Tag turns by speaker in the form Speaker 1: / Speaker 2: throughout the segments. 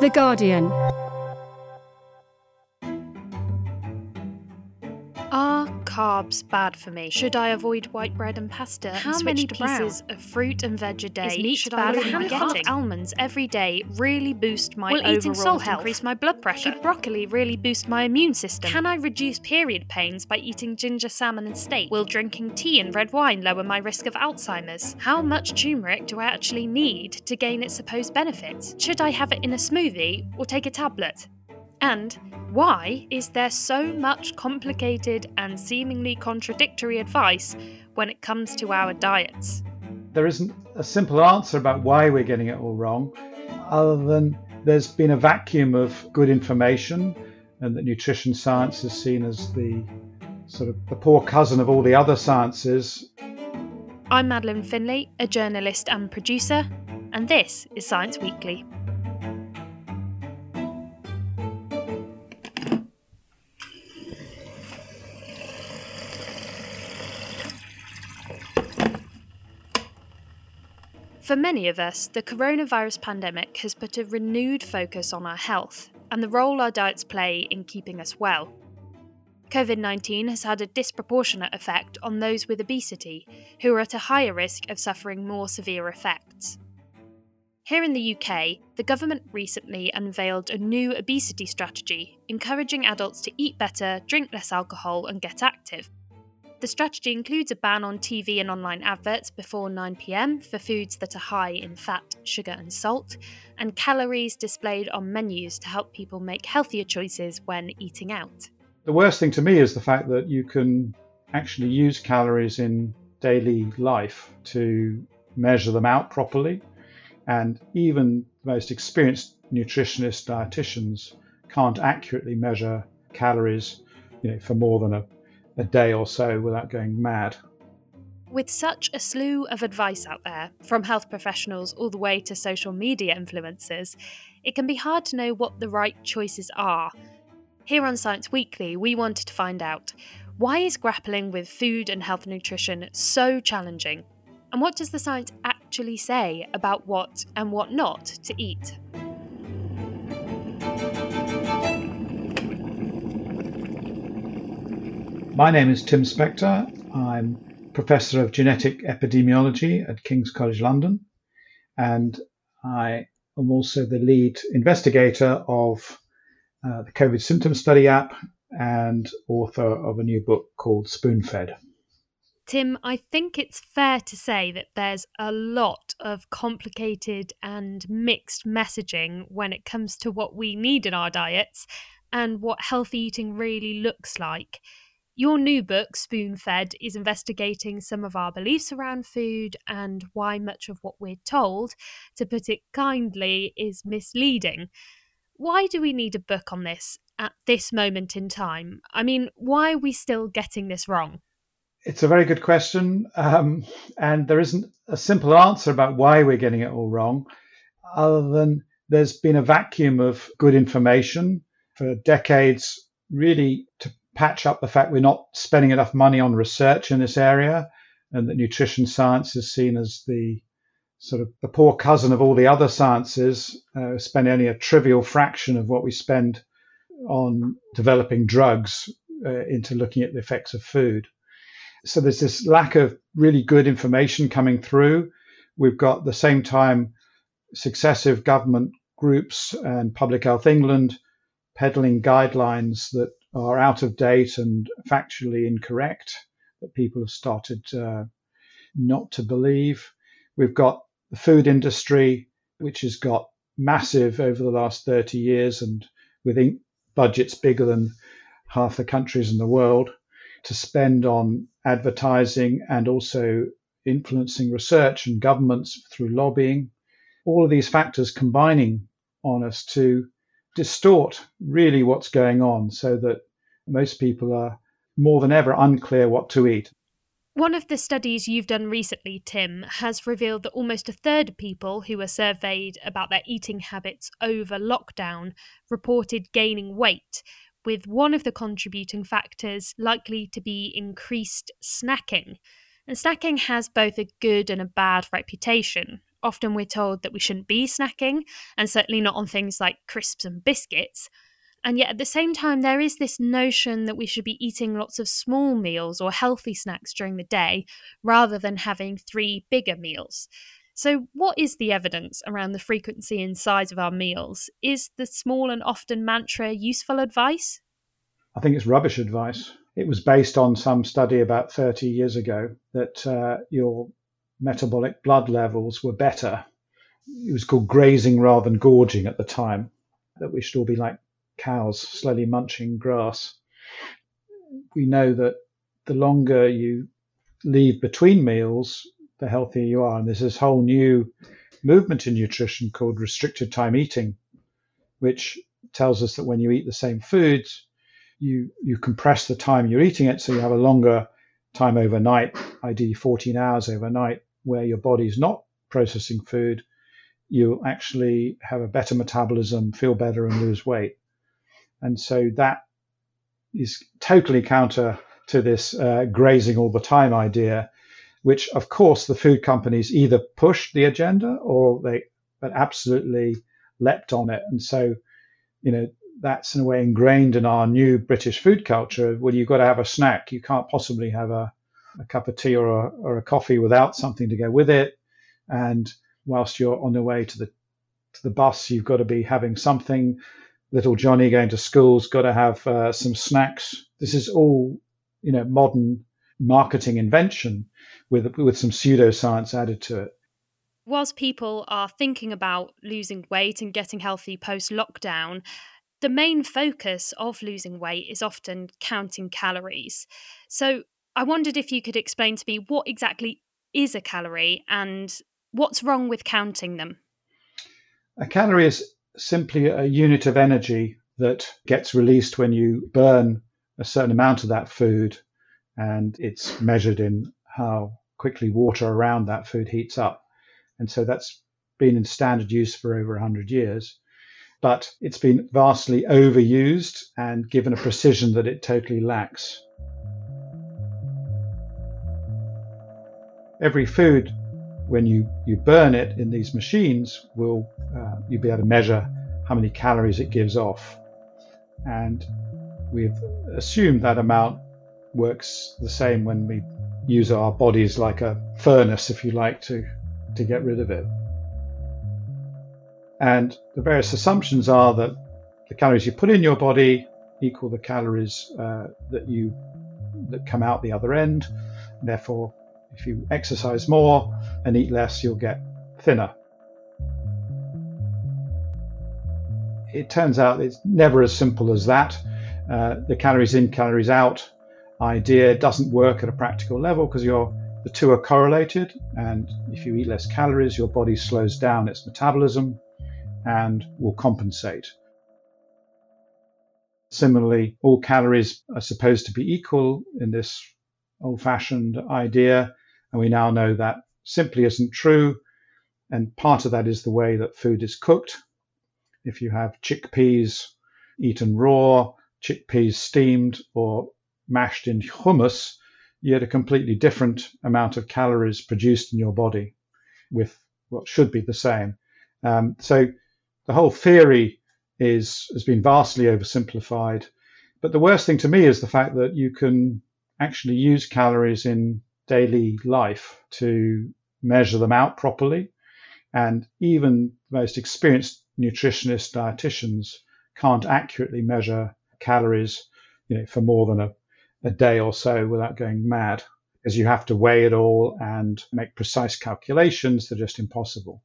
Speaker 1: The Guardian.
Speaker 2: Carbs bad for me? Should I avoid white bread and pasta?
Speaker 3: How
Speaker 2: and switch
Speaker 3: many
Speaker 2: to
Speaker 3: pieces
Speaker 2: brown? of fruit and veg a day?
Speaker 3: Is meat
Speaker 2: Should
Speaker 3: bad
Speaker 2: I
Speaker 3: for
Speaker 2: getting
Speaker 3: getting?
Speaker 2: almonds every day really boost my
Speaker 3: Will
Speaker 2: overall
Speaker 3: eating salt
Speaker 2: health?
Speaker 3: increase
Speaker 2: my blood pressure? Should broccoli really boost my immune system? Can I reduce period pains by eating ginger salmon and steak? Will drinking tea and red wine lower my risk of Alzheimer's? How much turmeric do I actually need to gain its supposed benefits? Should I have it in a smoothie or take a tablet? And why is there so much complicated and seemingly contradictory advice when it comes to our diets?
Speaker 4: There isn't a simple answer about why we're getting it all wrong, other than there's been a vacuum of good information, and that nutrition science is seen as the sort of the poor cousin of all the other sciences.
Speaker 2: I'm Madeleine Finlay, a journalist and producer, and this is Science Weekly. For many of us, the coronavirus pandemic has put a renewed focus on our health and the role our diets play in keeping us well. COVID 19 has had a disproportionate effect on those with obesity, who are at a higher risk of suffering more severe effects. Here in the UK, the government recently unveiled a new obesity strategy, encouraging adults to eat better, drink less alcohol, and get active. The strategy includes a ban on TV and online adverts before 9pm for foods that are high in fat, sugar, and salt, and calories displayed on menus to help people make healthier choices when eating out.
Speaker 4: The worst thing to me is the fact that you can actually use calories in daily life to measure them out properly. And even the most experienced nutritionists, dietitians can't accurately measure calories you know, for more than a, a day or so without going mad.
Speaker 2: With such a slew of advice out there, from health professionals all the way to social media influencers, it can be hard to know what the right choices are. Here on Science Weekly, we wanted to find out why is grappling with food and health nutrition so challenging? And what does the science actually say about what and what not to eat?
Speaker 4: My name is Tim Spector. I'm Professor of Genetic Epidemiology at King's College London, and I am also the lead investigator of uh, the COVID Symptom Study app and author of a new book called Spoonfed.
Speaker 2: Tim, I think it's fair to say that there's a lot of complicated and mixed messaging when it comes to what we need in our diets and what healthy eating really looks like. Your new book, Spoon Fed, is investigating some of our beliefs around food and why much of what we're told, to put it kindly, is misleading. Why do we need a book on this at this moment in time? I mean, why are we still getting this wrong?
Speaker 4: It's a very good question, um, and there isn't a simple answer about why we're getting it all wrong, other than there's been a vacuum of good information for decades, really to patch up the fact we're not spending enough money on research in this area, and that nutrition science is seen as the sort of the poor cousin of all the other sciences, uh, spend only a trivial fraction of what we spend on developing drugs uh, into looking at the effects of food. So there's this lack of really good information coming through. We've got the same time successive government groups and Public Health England peddling guidelines that are out of date and factually incorrect that people have started uh, not to believe. We've got the food industry, which has got massive over the last 30 years and with budgets bigger than half the countries in the world to spend on advertising and also influencing research and governments through lobbying. All of these factors combining on us to distort really what's going on so that most people are more than ever unclear what to eat.
Speaker 2: One of the studies you've done recently, Tim, has revealed that almost a third of people who were surveyed about their eating habits over lockdown reported gaining weight, with one of the contributing factors likely to be increased snacking. And snacking has both a good and a bad reputation. Often we're told that we shouldn't be snacking, and certainly not on things like crisps and biscuits. And yet, at the same time, there is this notion that we should be eating lots of small meals or healthy snacks during the day rather than having three bigger meals. So, what is the evidence around the frequency and size of our meals? Is the small and often mantra useful advice?
Speaker 4: I think it's rubbish advice. It was based on some study about 30 years ago that uh, your metabolic blood levels were better. It was called grazing rather than gorging at the time, that we should all be like cows slowly munching grass. We know that the longer you leave between meals, the healthier you are. And there's this whole new movement in nutrition called restricted time eating, which tells us that when you eat the same foods, you you compress the time you're eating it, so you have a longer time overnight, ideally 14 hours overnight, where your body's not processing food. You actually have a better metabolism, feel better, and lose weight. And so that is totally counter to this uh, grazing all the time idea which of course the food companies either pushed the agenda or they but absolutely leapt on it. And so, you know, that's in a way ingrained in our new British food culture. Well, you've got to have a snack. You can't possibly have a, a cup of tea or a, or a coffee without something to go with it. And whilst you're on the way to the to the bus, you've got to be having something. Little Johnny going to school's got to have uh, some snacks. This is all, you know, modern marketing invention with with some pseudoscience added to it.
Speaker 2: Whilst people are thinking about losing weight and getting healthy post lockdown, the main focus of losing weight is often counting calories. So I wondered if you could explain to me what exactly is a calorie and what's wrong with counting them.
Speaker 4: A calorie is simply a unit of energy that gets released when you burn a certain amount of that food, and it's measured in how quickly water around that food heats up. And so that's been in standard use for over 100 years. But it's been vastly overused and given a precision that it totally lacks. Every food, when you, you burn it in these machines, will uh, you'll be able to measure how many calories it gives off. And we've assumed that amount works the same when we use our bodies like a furnace, if you like, to, to get rid of it. And the various assumptions are that the calories you put in your body equal the calories uh, that you that come out the other end. Therefore, if you exercise more and eat less, you'll get thinner. It turns out it's never as simple as that. Uh, the calories in, calories out idea doesn't work at a practical level because the two are correlated and if you eat less calories your body slows down its metabolism and will compensate similarly all calories are supposed to be equal in this old fashioned idea and we now know that simply isn't true and part of that is the way that food is cooked if you have chickpeas eaten raw chickpeas steamed or mashed in hummus, you get a completely different amount of calories produced in your body with what should be the same. Um, so the whole theory is has been vastly oversimplified. But the worst thing to me is the fact that you can actually use calories in daily life to measure them out properly. And even the most experienced nutritionists, dietitians can't accurately measure calories you know, for more than a a day or so without going mad, because you have to weigh it all and make precise calculations. They're just impossible.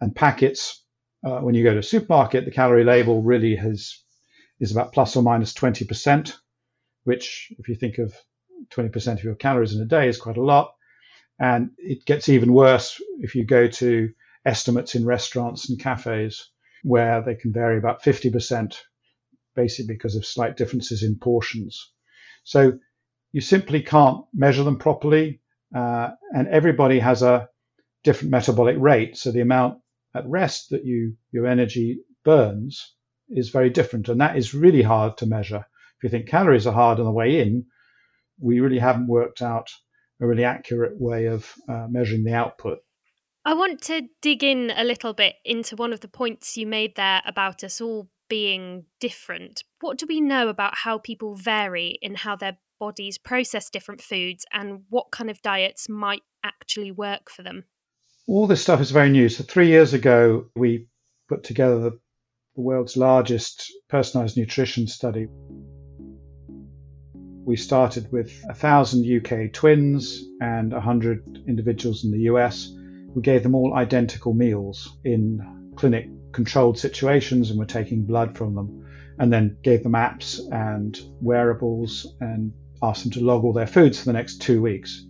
Speaker 4: And packets, uh, when you go to a supermarket, the calorie label really has is about plus or minus 20%, which, if you think of 20% of your calories in a day, is quite a lot. And it gets even worse if you go to estimates in restaurants and cafes, where they can vary about 50%, basically because of slight differences in portions. So you simply can't measure them properly, uh, and everybody has a different metabolic rate. So the amount at rest that you your energy burns is very different, and that is really hard to measure. If you think calories are hard on the way in, we really haven't worked out a really accurate way of uh, measuring the output.
Speaker 2: I want to dig in a little bit into one of the points you made there about us all being different. What do we know about how people vary in how their bodies process different foods and what kind of diets might actually work for them?
Speaker 4: All this stuff is very new. So, three years ago, we put together the, the world's largest personalized nutrition study. We started with 1,000 UK twins and 100 individuals in the US we gave them all identical meals in clinic controlled situations and were taking blood from them and then gave them apps and wearables and asked them to log all their foods for the next two weeks.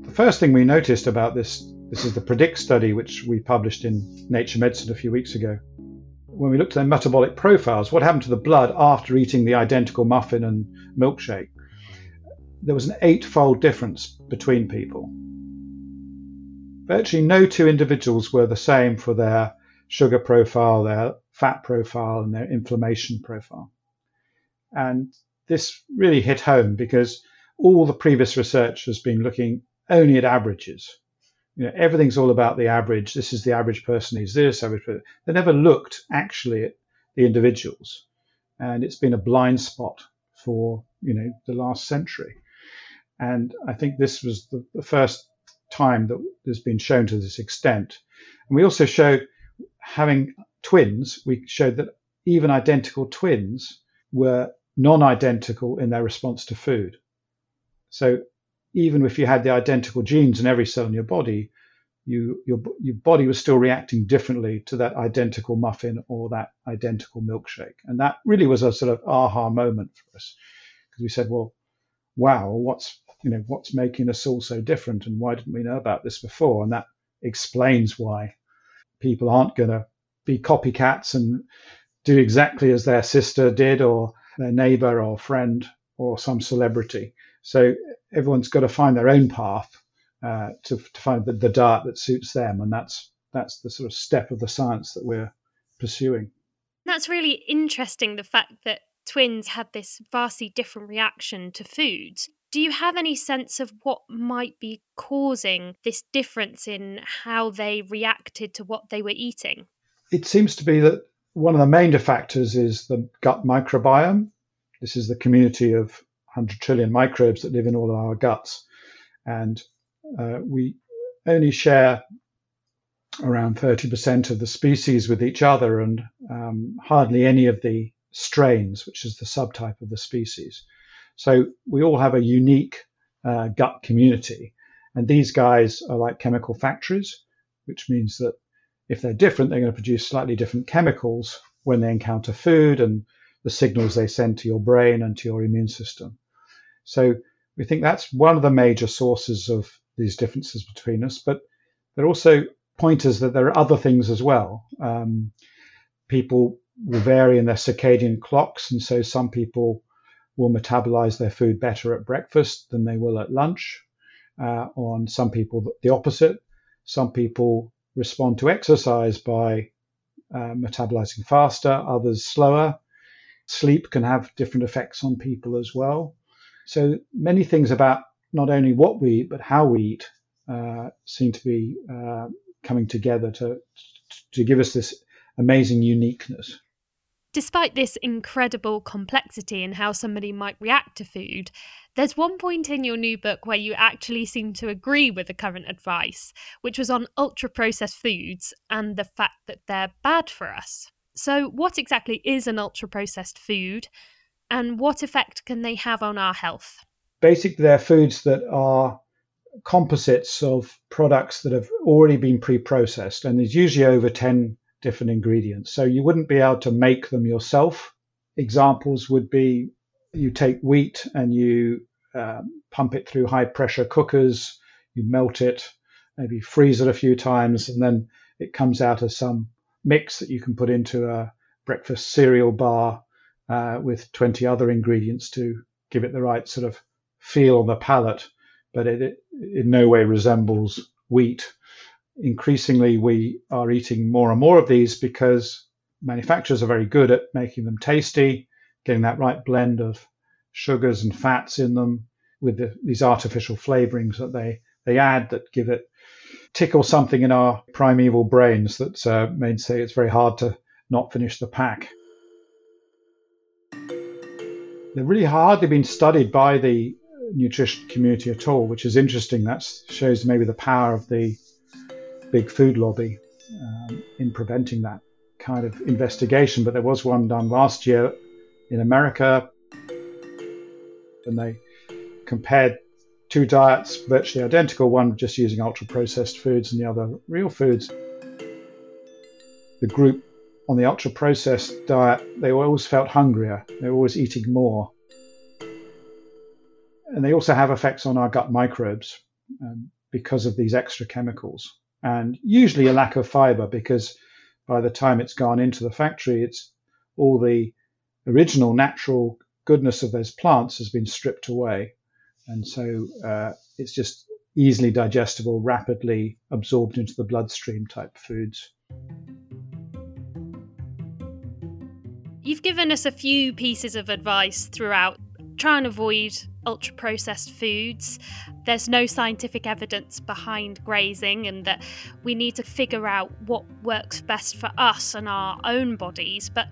Speaker 4: The first thing we noticed about this, this is the PREDICT study, which we published in Nature Medicine a few weeks ago. When we looked at their metabolic profiles, what happened to the blood after eating the identical muffin and milkshake? There was an eightfold difference between people. Virtually no two individuals were the same for their sugar profile, their fat profile, and their inflammation profile. And this really hit home because all the previous research has been looking only at averages. You know, everything's all about the average. This is the average person is this, average person. They never looked actually at the individuals. And it's been a blind spot for, you know, the last century. And I think this was the, the first time that has been shown to this extent. And we also showed having twins, we showed that even identical twins were non identical in their response to food. So even if you had the identical genes in every cell in your body, you, your, your body was still reacting differently to that identical muffin or that identical milkshake. And that really was a sort of aha moment for us because we said, well, wow, what's you know, what's making us all so different and why didn't we know about this before? And that explains why people aren't going to be copycats and do exactly as their sister did or their neighbor or friend or some celebrity. So everyone's got to find their own path uh, to, to find the, the diet that suits them. And that's, that's the sort of step of the science that we're pursuing.
Speaker 2: That's really interesting, the fact that twins had this vastly different reaction to foods. Do you have any sense of what might be causing this difference in how they reacted to what they were eating?
Speaker 4: It seems to be that one of the major factors is the gut microbiome. This is the community of 100 trillion microbes that live in all of our guts. And uh, we only share around 30% of the species with each other and um, hardly any of the strains, which is the subtype of the species. So we all have a unique uh, gut community. And these guys are like chemical factories, which means that if they're different, they're going to produce slightly different chemicals when they encounter food and the signals they send to your brain and to your immune system. So we think that's one of the major sources of these differences between us. But there are also pointers that there are other things as well. Um, people will vary in their circadian clocks, and so some people will metabolize their food better at breakfast than they will at lunch. Uh, on some people, the opposite. Some people respond to exercise by uh, metabolizing faster, others slower. Sleep can have different effects on people as well. So many things about not only what we eat, but how we eat uh, seem to be uh, coming together to, to give us this amazing uniqueness.
Speaker 2: Despite this incredible complexity in how somebody might react to food, there's one point in your new book where you actually seem to agree with the current advice, which was on ultra processed foods and the fact that they're bad for us. So, what exactly is an ultra processed food and what effect can they have on our health?
Speaker 4: Basically, they're foods that are composites of products that have already been pre processed, and there's usually over 10 different ingredients. So you wouldn't be able to make them yourself. Examples would be you take wheat and you um, pump it through high pressure cookers, you melt it, maybe freeze it a few times, and then it comes out as some mix that you can put into a breakfast cereal bar uh, with 20 other ingredients to give it the right sort of feel on the palate, but it, it in no way resembles wheat. Increasingly we are eating more and more of these because manufacturers are very good at making them tasty, getting that right blend of sugars and fats in them with the, these artificial flavorings that they, they add that give it tickle something in our primeval brains that uh, may say it's very hard to not finish the pack. They've really hardly been studied by the nutrition community at all, which is interesting. That shows maybe the power of the big food lobby um, in preventing that kind of investigation. But there was one done last year in America, and they compared two diets virtually identical, one just using ultra processed foods and the other real foods. The group on the ultra processed diet, they always felt hungrier, they were always eating more. And they also have effects on our gut microbes um, because of these extra chemicals, and usually a lack of fiber because by the time it's gone into the factory, it's all the original natural goodness of those plants has been stripped away. And so uh, it's just easily digestible, rapidly absorbed into the bloodstream type foods.
Speaker 2: You've given us a few pieces of advice throughout. Try and avoid ultra processed foods. There's no scientific evidence behind grazing, and that we need to figure out what works best for us and our own bodies. But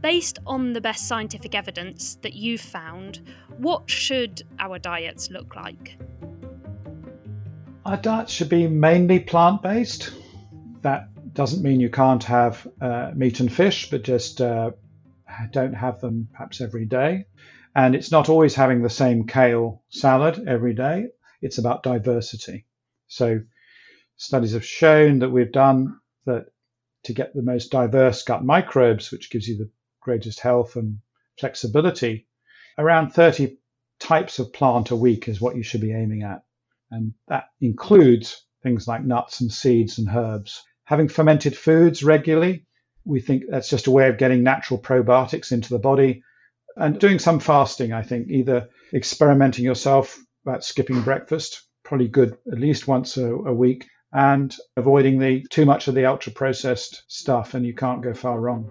Speaker 2: based on the best scientific evidence that you've found, what should our diets look like?
Speaker 4: Our diet should be mainly plant based. That doesn't mean you can't have uh, meat and fish, but just uh, don't have them perhaps every day. And it's not always having the same kale salad every day. It's about diversity. So studies have shown that we've done that to get the most diverse gut microbes, which gives you the greatest health and flexibility, around 30 types of plant a week is what you should be aiming at. And that includes things like nuts and seeds and herbs. Having fermented foods regularly, we think that's just a way of getting natural probiotics into the body. And doing some fasting, I think, either experimenting yourself about skipping breakfast, probably good at least once a, a week, and avoiding the too much of the ultra processed stuff, and you can't go far wrong.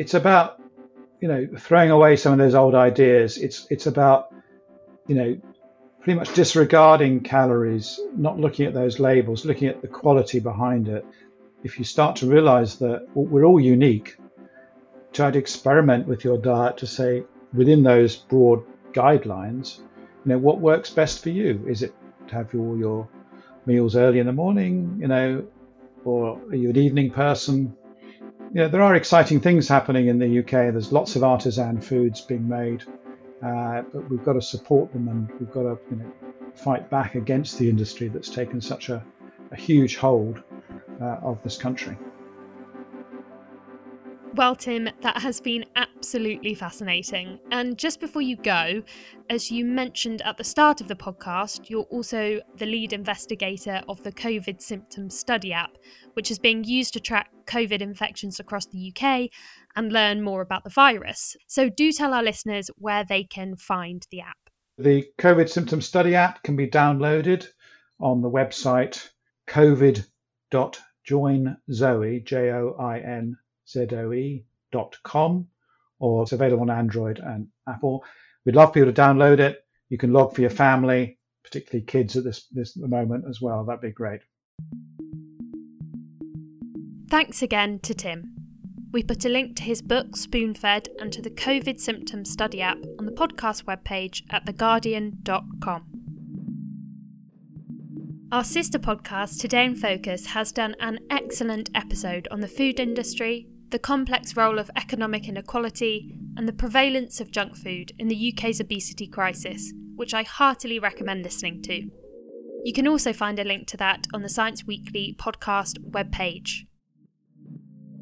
Speaker 4: It's about you know throwing away some of those old ideas. It's it's about you know pretty much disregarding calories, not looking at those labels, looking at the quality behind it, if you start to realize that we're all unique, try to experiment with your diet to say within those broad guidelines, you know, what works best for you? Is it to have all your meals early in the morning, you know, or are you an evening person? You know, there are exciting things happening in the UK. There's lots of artisan foods being made, uh, but we've got to support them and we've got to, you know, fight back against the industry that's taken such a, a huge hold uh, of this country.
Speaker 2: Well, Tim, that has been absolutely fascinating. And just before you go, as you mentioned at the start of the podcast, you're also the lead investigator of the COVID Symptom Study app, which is being used to track COVID infections across the UK and learn more about the virus. So do tell our listeners where they can find the app.
Speaker 4: The COVID Symptom Study app can be downloaded on the website covid.uk joinzoe, J O I N Z O E dot com, or it's available on Android and Apple. We'd love people to download it. You can log for your family, particularly kids at this, this moment as well. That'd be great.
Speaker 2: Thanks again to Tim. We put a link to his book Spoonfed and to the COVID Symptoms Study app on the podcast webpage at theguardian.com. Our sister podcast, Today in Focus, has done an excellent episode on the food industry, the complex role of economic inequality, and the prevalence of junk food in the UK's obesity crisis, which I heartily recommend listening to. You can also find a link to that on the Science Weekly podcast webpage.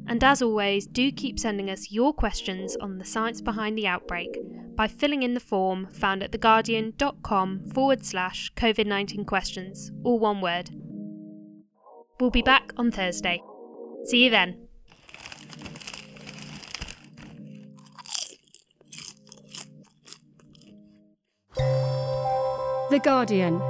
Speaker 2: And as always, do keep sending us your questions on the science behind the outbreak by filling in the form found at theguardian.com forward slash COVID 19 questions, all one word. We'll be back on Thursday. See you then.
Speaker 1: The Guardian.